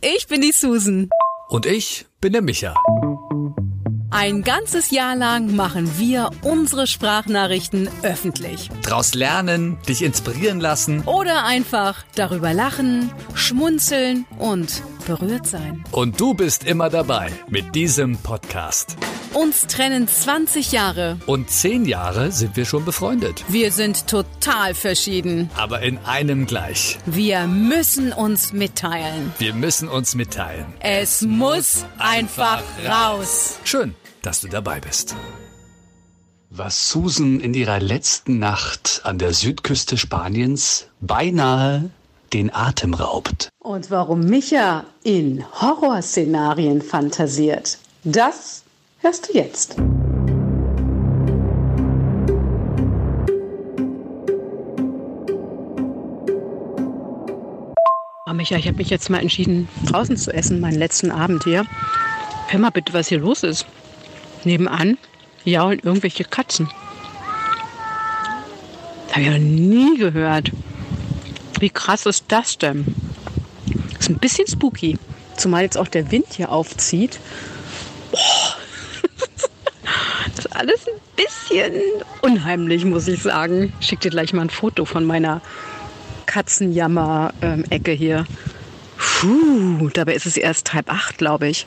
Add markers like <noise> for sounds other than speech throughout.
ich bin die Susan. Und ich bin der Micha. Ein ganzes Jahr lang machen wir unsere Sprachnachrichten öffentlich. Draus lernen, dich inspirieren lassen. Oder einfach darüber lachen, schmunzeln und berührt sein. Und du bist immer dabei mit diesem Podcast. Uns trennen 20 Jahre. Und 10 Jahre sind wir schon befreundet. Wir sind total verschieden. Aber in einem gleich. Wir müssen uns mitteilen. Wir müssen uns mitteilen. Es, muss einfach raus. Schön, dass du dabei bist. Was Susan in ihrer letzten Nacht an der Südküste Spaniens beinahe den Atem raubt. Und warum Micha in Horrorszenarien fantasiert, das hörst du jetzt. Oh, Micha, ich habe mich jetzt mal entschieden, draußen zu essen, meinen letzten Abend hier. Hör mal bitte, was hier los ist. Nebenan jaulen irgendwelche Katzen. Das habe ich noch nie gehört. Wie krass ist das denn? Ist ein bisschen spooky. Zumal jetzt auch der Wind hier aufzieht. Boah. <laughs> Das ist alles ein bisschen unheimlich, muss ich sagen. Ich schicke dir gleich mal ein Foto von meiner Katzenjammer-Ecke hier. Puh, dabei ist es erst halb acht, glaube ich.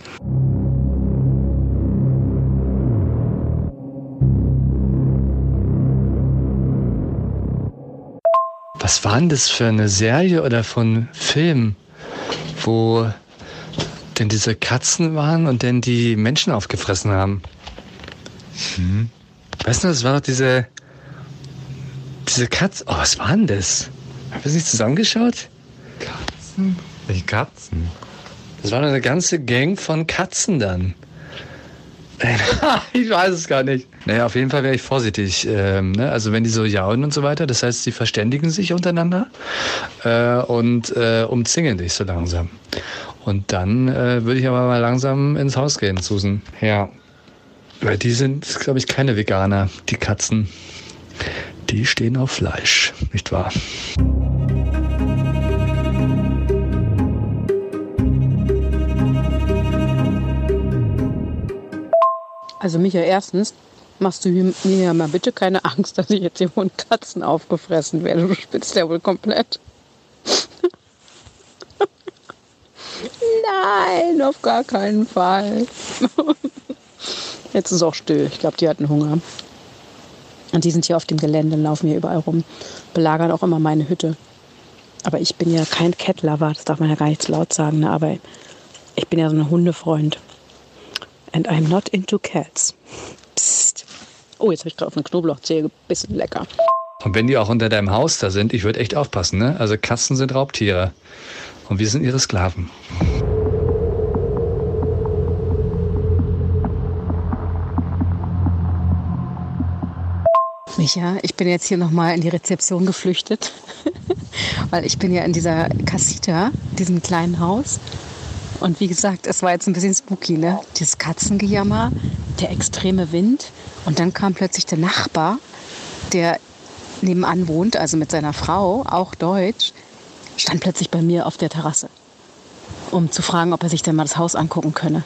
Was war denn das für eine Serie oder von Film, wo denn diese Katzen waren und dann die Menschen aufgefressen haben? Hm. Weißt du, das war doch diese diese Katze. Oh, was war denn das? Haben wir es nicht zusammengeschaut? Katzen? Welche Katzen? Das war doch eine ganze Gang von Katzen dann. <laughs> ich weiß es gar nicht. Naja, auf jeden Fall wäre ich vorsichtig. Ähm, ne? Also wenn die so jaulen und so weiter, das heißt, sie verständigen sich untereinander äh, und äh, umzingeln dich so langsam. Und dann äh, würde ich aber mal langsam ins Haus gehen, Susan. Ja. Weil die sind, glaube ich, keine Veganer, die Katzen. Die stehen auf Fleisch, nicht wahr? Also Micha, erstens machst du mir ja mal bitte keine Angst, dass ich jetzt hier von Katzen aufgefressen werde. Du spitzt ja wohl komplett. Nein, auf gar keinen Fall. Jetzt ist auch still. Ich glaube, die hatten Hunger. Und die sind hier auf dem Gelände, laufen hier überall rum, belagern auch immer meine Hütte. Aber ich bin ja kein Cat-Lover, das darf man ja gar nicht zu laut sagen, ne? aber ich bin ja so ein Hundefreund. And I'm not into cats. Psst. Oh, jetzt habe ich gerade auf eine Knoblauchzehe gebissen. Lecker. Und wenn die auch unter deinem Haus da sind, ich würde echt aufpassen, ne? Also Katzen sind Raubtiere. Und wir sind ihre Sklaven. Micha, ich bin jetzt hier nochmal in die Rezeption geflüchtet, <laughs> weil ich bin ja in dieser Casita, diesem kleinen Haus. Und wie gesagt, es war jetzt ein bisschen spooky, ne? Dieses Katzengejammer, der extreme Wind. Und dann kam plötzlich der Nachbar, der nebenan wohnt, also mit seiner Frau, auch deutsch, stand plötzlich bei mir auf der Terrasse, um zu fragen, ob er sich denn mal das Haus angucken könne.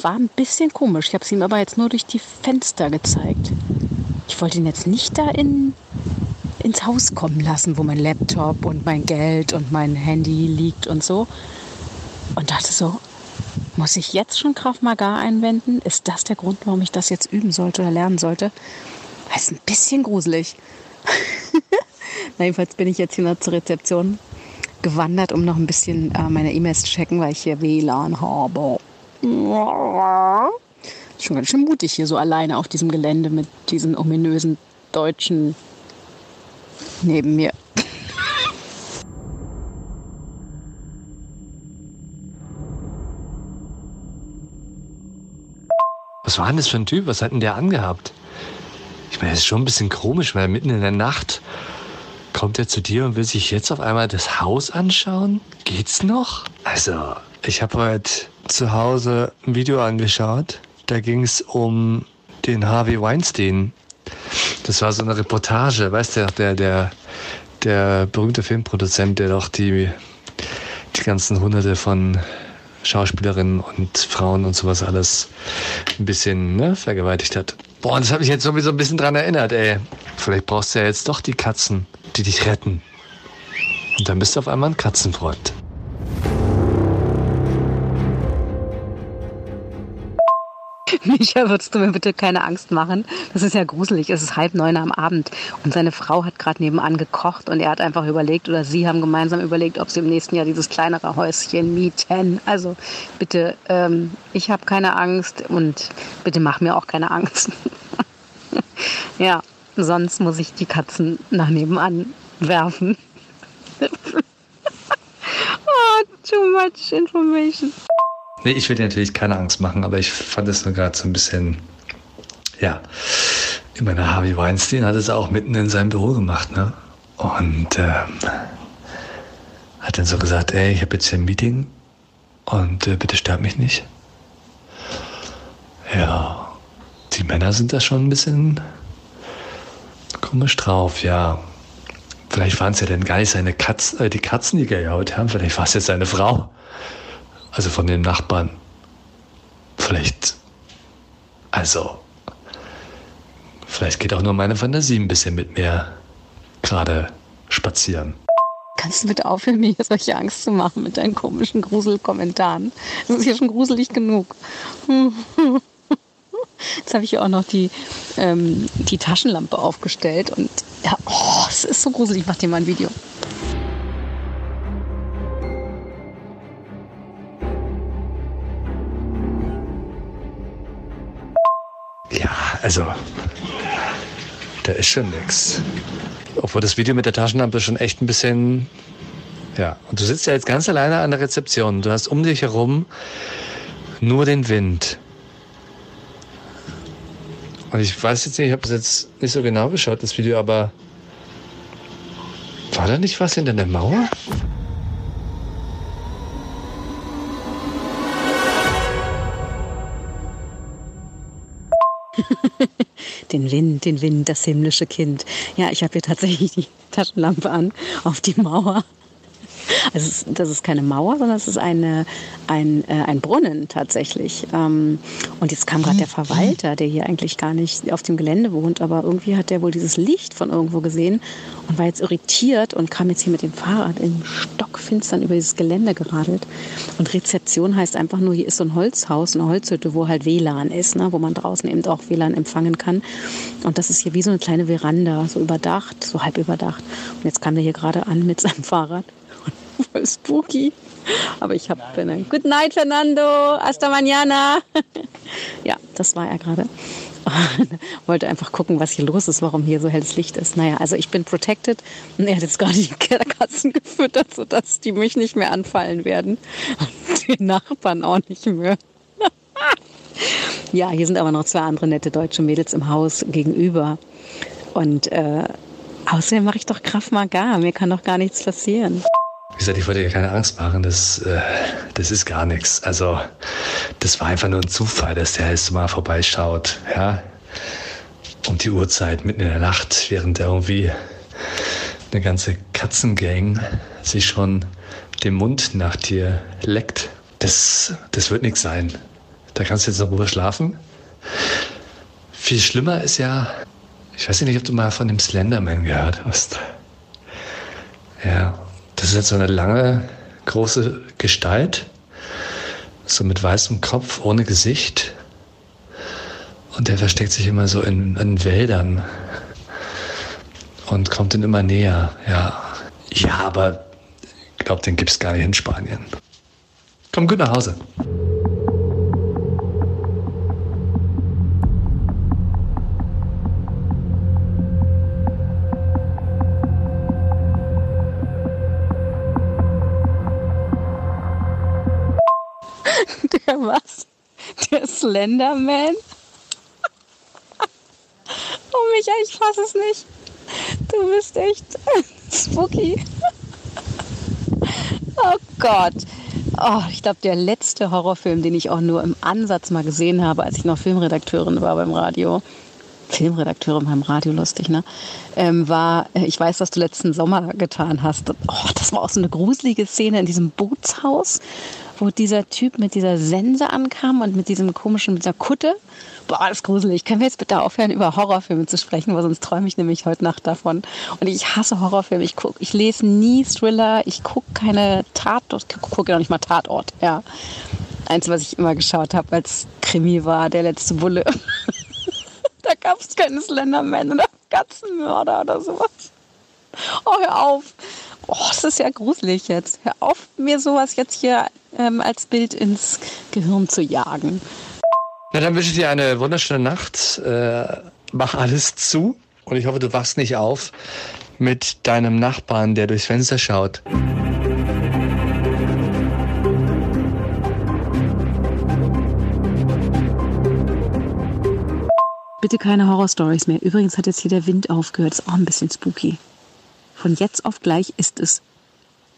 War ein bisschen komisch. Ich habe es ihm aber jetzt nur durch die Fenster gezeigt. Ich wollte ihn jetzt nicht da in, ins Haus kommen lassen, wo mein Laptop und mein Geld und mein Handy liegt und so. Und dachte so, muss ich jetzt schon Krav Maga einwenden? Ist das der Grund, warum ich das jetzt üben sollte oder lernen sollte? Das ist ein bisschen gruselig. <laughs> Na, jedenfalls bin ich jetzt hier zur Rezeption gewandert, um noch ein bisschen äh, meine E-Mails zu checken, weil ich hier WLAN habe. Schon ganz schön mutig hier so alleine auf diesem Gelände mit diesen ominösen Deutschen neben mir. Was war denn das für ein Typ? Was hat denn der angehabt? Ich meine, das ist schon ein bisschen komisch, weil mitten in der Nacht kommt er zu dir und will sich jetzt auf einmal das Haus anschauen? Geht's noch? Also, ich habe heute zu Hause ein Video angeschaut. Da ging es um den Harvey Weinstein. Das war so eine Reportage, weißt du, der, der, der berühmte Filmproduzent, der doch die, die ganzen hunderte von Schauspielerinnen und Frauen und sowas alles ein bisschen ne, vergewaltigt hat. Boah, das hat mich jetzt sowieso ein bisschen dran erinnert, ey. Vielleicht brauchst du ja jetzt doch die Katzen, die dich retten. Und dann bist du auf einmal ein Katzenfreund. <laughs> Micha, würdest du mir bitte keine Angst machen? Das ist ja gruselig. Es ist halb neun am Abend und seine Frau hat gerade nebenan gekocht und er hat einfach überlegt oder sie haben gemeinsam überlegt, ob sie im nächsten Jahr dieses kleinere Häuschen mieten. Also bitte, ähm, ich habe keine Angst und bitte mach mir auch keine Angst. <laughs> ja, sonst muss ich die Katzen nach nebenan werfen. <laughs> oh, too much information. Nee, ich will dir natürlich keine Angst machen, aber ich fand es nur gerade so ein bisschen, ja. Ich meine, Harvey Weinstein hat es auch mitten in seinem Büro gemacht, ne? Und ähm, hat dann so gesagt, ey, ich habe jetzt hier ein Meeting und äh, bitte stört mich nicht. Ja, die Männer sind da schon ein bisschen komisch drauf, ja. Vielleicht waren es ja dann gar nicht seine Katzen, äh, die Katzen, die gejault haben, vielleicht war es jetzt seine Frau. Also von den Nachbarn. Vielleicht. Also. Vielleicht geht auch nur meine Fantasie ein bisschen mit mir gerade spazieren. Kannst du bitte aufhören, mir solche Angst zu machen mit deinen komischen Gruselkommentaren? Das ist hier schon gruselig genug. <laughs> Jetzt habe ich hier auch noch die, ähm, die Taschenlampe aufgestellt und ja, oh, es ist so gruselig. Ich mache dir mal ein Video. Also, da ist schon nix. Obwohl das Video mit der Taschenlampe schon echt ein bisschen. Ja, und du sitzt ja jetzt ganz alleine an der Rezeption. Du hast um dich herum nur den Wind. Und ich weiß jetzt nicht, ich habe es jetzt nicht so genau geschaut, das Video, aber war da nicht was hinter der Mauer? <laughs> den Wind, den Wind, das himmlische Kind. Ja, ich habe hier tatsächlich die Taschenlampe an auf die Mauer. Also das ist keine Mauer, sondern es ist eine, ein, äh, ein Brunnen tatsächlich. Ähm, und jetzt kam gerade der Verwalter, der hier eigentlich gar nicht auf dem Gelände wohnt, aber irgendwie hat der wohl dieses Licht von irgendwo gesehen und war jetzt irritiert und kam jetzt hier mit dem Fahrrad im Stockfinstern über dieses Gelände geradelt. Und Rezeption heißt einfach nur, hier ist so ein Holzhaus, eine Holzhütte, wo halt WLAN ist, ne, wo man draußen eben auch WLAN empfangen kann. Und das ist hier wie so eine kleine Veranda, so überdacht, so halb überdacht. Und jetzt kam der hier gerade an mit seinem <laughs> Fahrrad <laughs> voll spooky. Aber ich habe eine Good night, Fernando. Hasta mañana. <laughs> ja, das war er gerade. <laughs> Wollte einfach gucken, was hier los ist, warum hier so helles Licht ist. Naja, also ich bin protected und er hat jetzt gerade die Katzen gefüttert, sodass die mich nicht mehr anfallen werden. Und die Nachbarn auch nicht mehr. ja, hier sind aber noch zwei andere nette deutsche Mädels im Haus gegenüber. Und äh, außerdem mache ich doch Kraft Maga. Mir kann doch gar nichts passieren. Wie gesagt, ich wollte dir keine Angst machen, das, äh, das ist gar nichts. Also, das war einfach nur ein Zufall, dass der jetzt mal vorbeischaut, ja. Um die Uhrzeit, mitten in der Nacht, während er irgendwie eine ganze Katzengang sich schon den Mund nach dir leckt. Das, das wird nichts sein. Da kannst du jetzt in Ruhe schlafen. Viel schlimmer ist ja, ich weiß nicht, ob du mal von dem Slenderman gehört hast. Ja, das ist jetzt so eine lange, große Gestalt, so mit weißem Kopf, ohne Gesicht. Und der versteckt sich immer so in, in Wäldern und kommt dann immer näher. Ja, ja aber ich glaube, den gibt es gar nicht in Spanien. Komm gut nach Hause. Der <laughs> was? Der Slenderman? <laughs> Oh Micha, ich fass es nicht. Du bist echt <laughs> spooky. Oh Gott. Oh, ich glaube, der letzte Horrorfilm, den ich auch nur im Ansatz mal gesehen habe, als ich noch Filmredakteurin war beim Radio, Filmredakteurin beim Radio lustig, ne? Ähm, war, äh, ich weiß, was du letzten Sommer getan hast. Oh, das war auch so eine gruselige Szene in diesem Bootshaus, wo dieser Typ mit dieser Sense ankam und mit diesem komischen, mit dieser Kutte. Boah, das ist gruselig. Können wir jetzt bitte aufhören, über Horrorfilme zu sprechen, weil sonst träume ich nämlich heute Nacht davon. Und ich hasse Horrorfilme. Ich guck, ich lese nie Thriller, ich gucke keine Tatort, ich gucke noch nicht mal Tatort, ja. Eins, was ich immer geschaut habe als Krimi war, der letzte Bulle. <laughs> gab es keine Slenderman oder Katzenmörder oder sowas. Oh, hör auf. Oh, das ist ja gruselig jetzt. Hör auf, mir sowas jetzt hier ähm, als Bild ins Gehirn zu jagen. Na, dann wünsche ich dir eine wunderschöne Nacht. Äh, mach alles zu und ich hoffe, du wachst nicht auf mit deinem Nachbarn, der durchs Fenster schaut. Bitte keine Horrorstories mehr. Übrigens hat jetzt hier der Wind aufgehört. Ist auch ein bisschen spooky. Von jetzt auf gleich ist es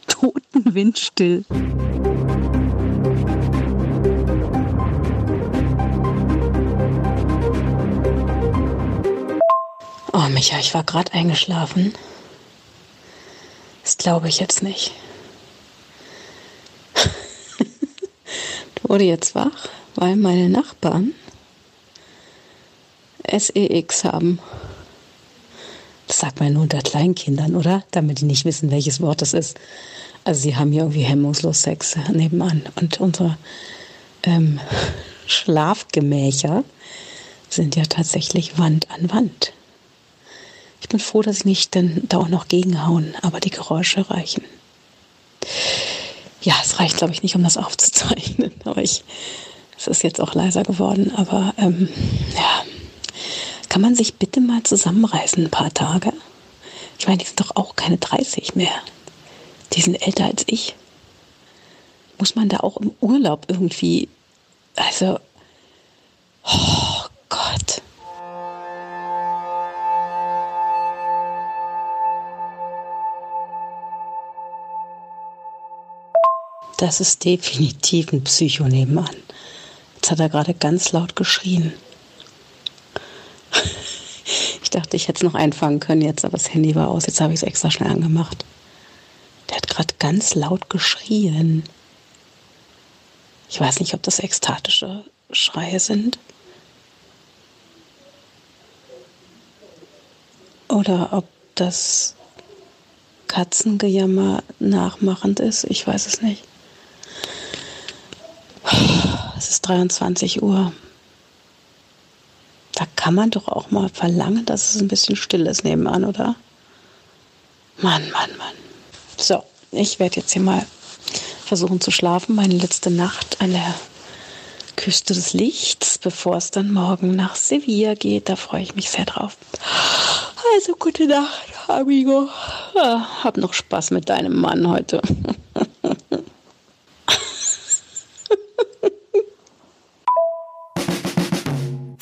totenwindstill. Oh, Micha, ich war gerade eingeschlafen. Das glaube ich jetzt nicht. du <laughs> wurde jetzt wach, weil meine Nachbarn SEX haben. Das sagt man nur unter Kleinkindern, oder? Damit die nicht wissen, welches Wort das ist. Also sie haben hier irgendwie hemmungslos Sex nebenan. Und unsere ähm, <laughs> Schlafgemächer sind ja tatsächlich Wand an Wand. Ich bin froh, dass ich nicht dann da auch noch gegenhauen, aber die Geräusche reichen. Ja, es reicht, glaube ich, nicht, um das aufzuzeichnen. <laughs> Aber ich, es ist jetzt auch leiser geworden. Aber ähm, ja, kann man sich bitte mal zusammenreißen, ein paar Tage? Ich meine, die sind doch auch keine 30 mehr. Die sind älter als ich. Muss man da auch im Urlaub irgendwie, also, oh Gott. Das ist definitiv ein Psycho nebenan. Jetzt hat er gerade ganz laut geschrien. Dachte, ich hätte es noch einfangen können jetzt, aber das Handy war aus. Jetzt habe ich es extra schnell angemacht. Der hat gerade ganz laut geschrien. Ich weiß nicht, ob das ekstatische Schreie sind. Oder ob das Katzengejammer nachmachend ist. Ich weiß es nicht. Es ist 23 Uhr. Kann man doch auch mal verlangen, dass es ein bisschen still ist nebenan, oder? Mann, Mann, Mann. So, ich werde jetzt hier mal versuchen zu schlafen. Meine letzte Nacht an der Küste des Lichts, bevor es dann morgen nach Sevilla geht. Da freue ich mich sehr drauf. Also gute Nacht, amigo. Ja, hab noch Spaß mit deinem Mann heute. <laughs>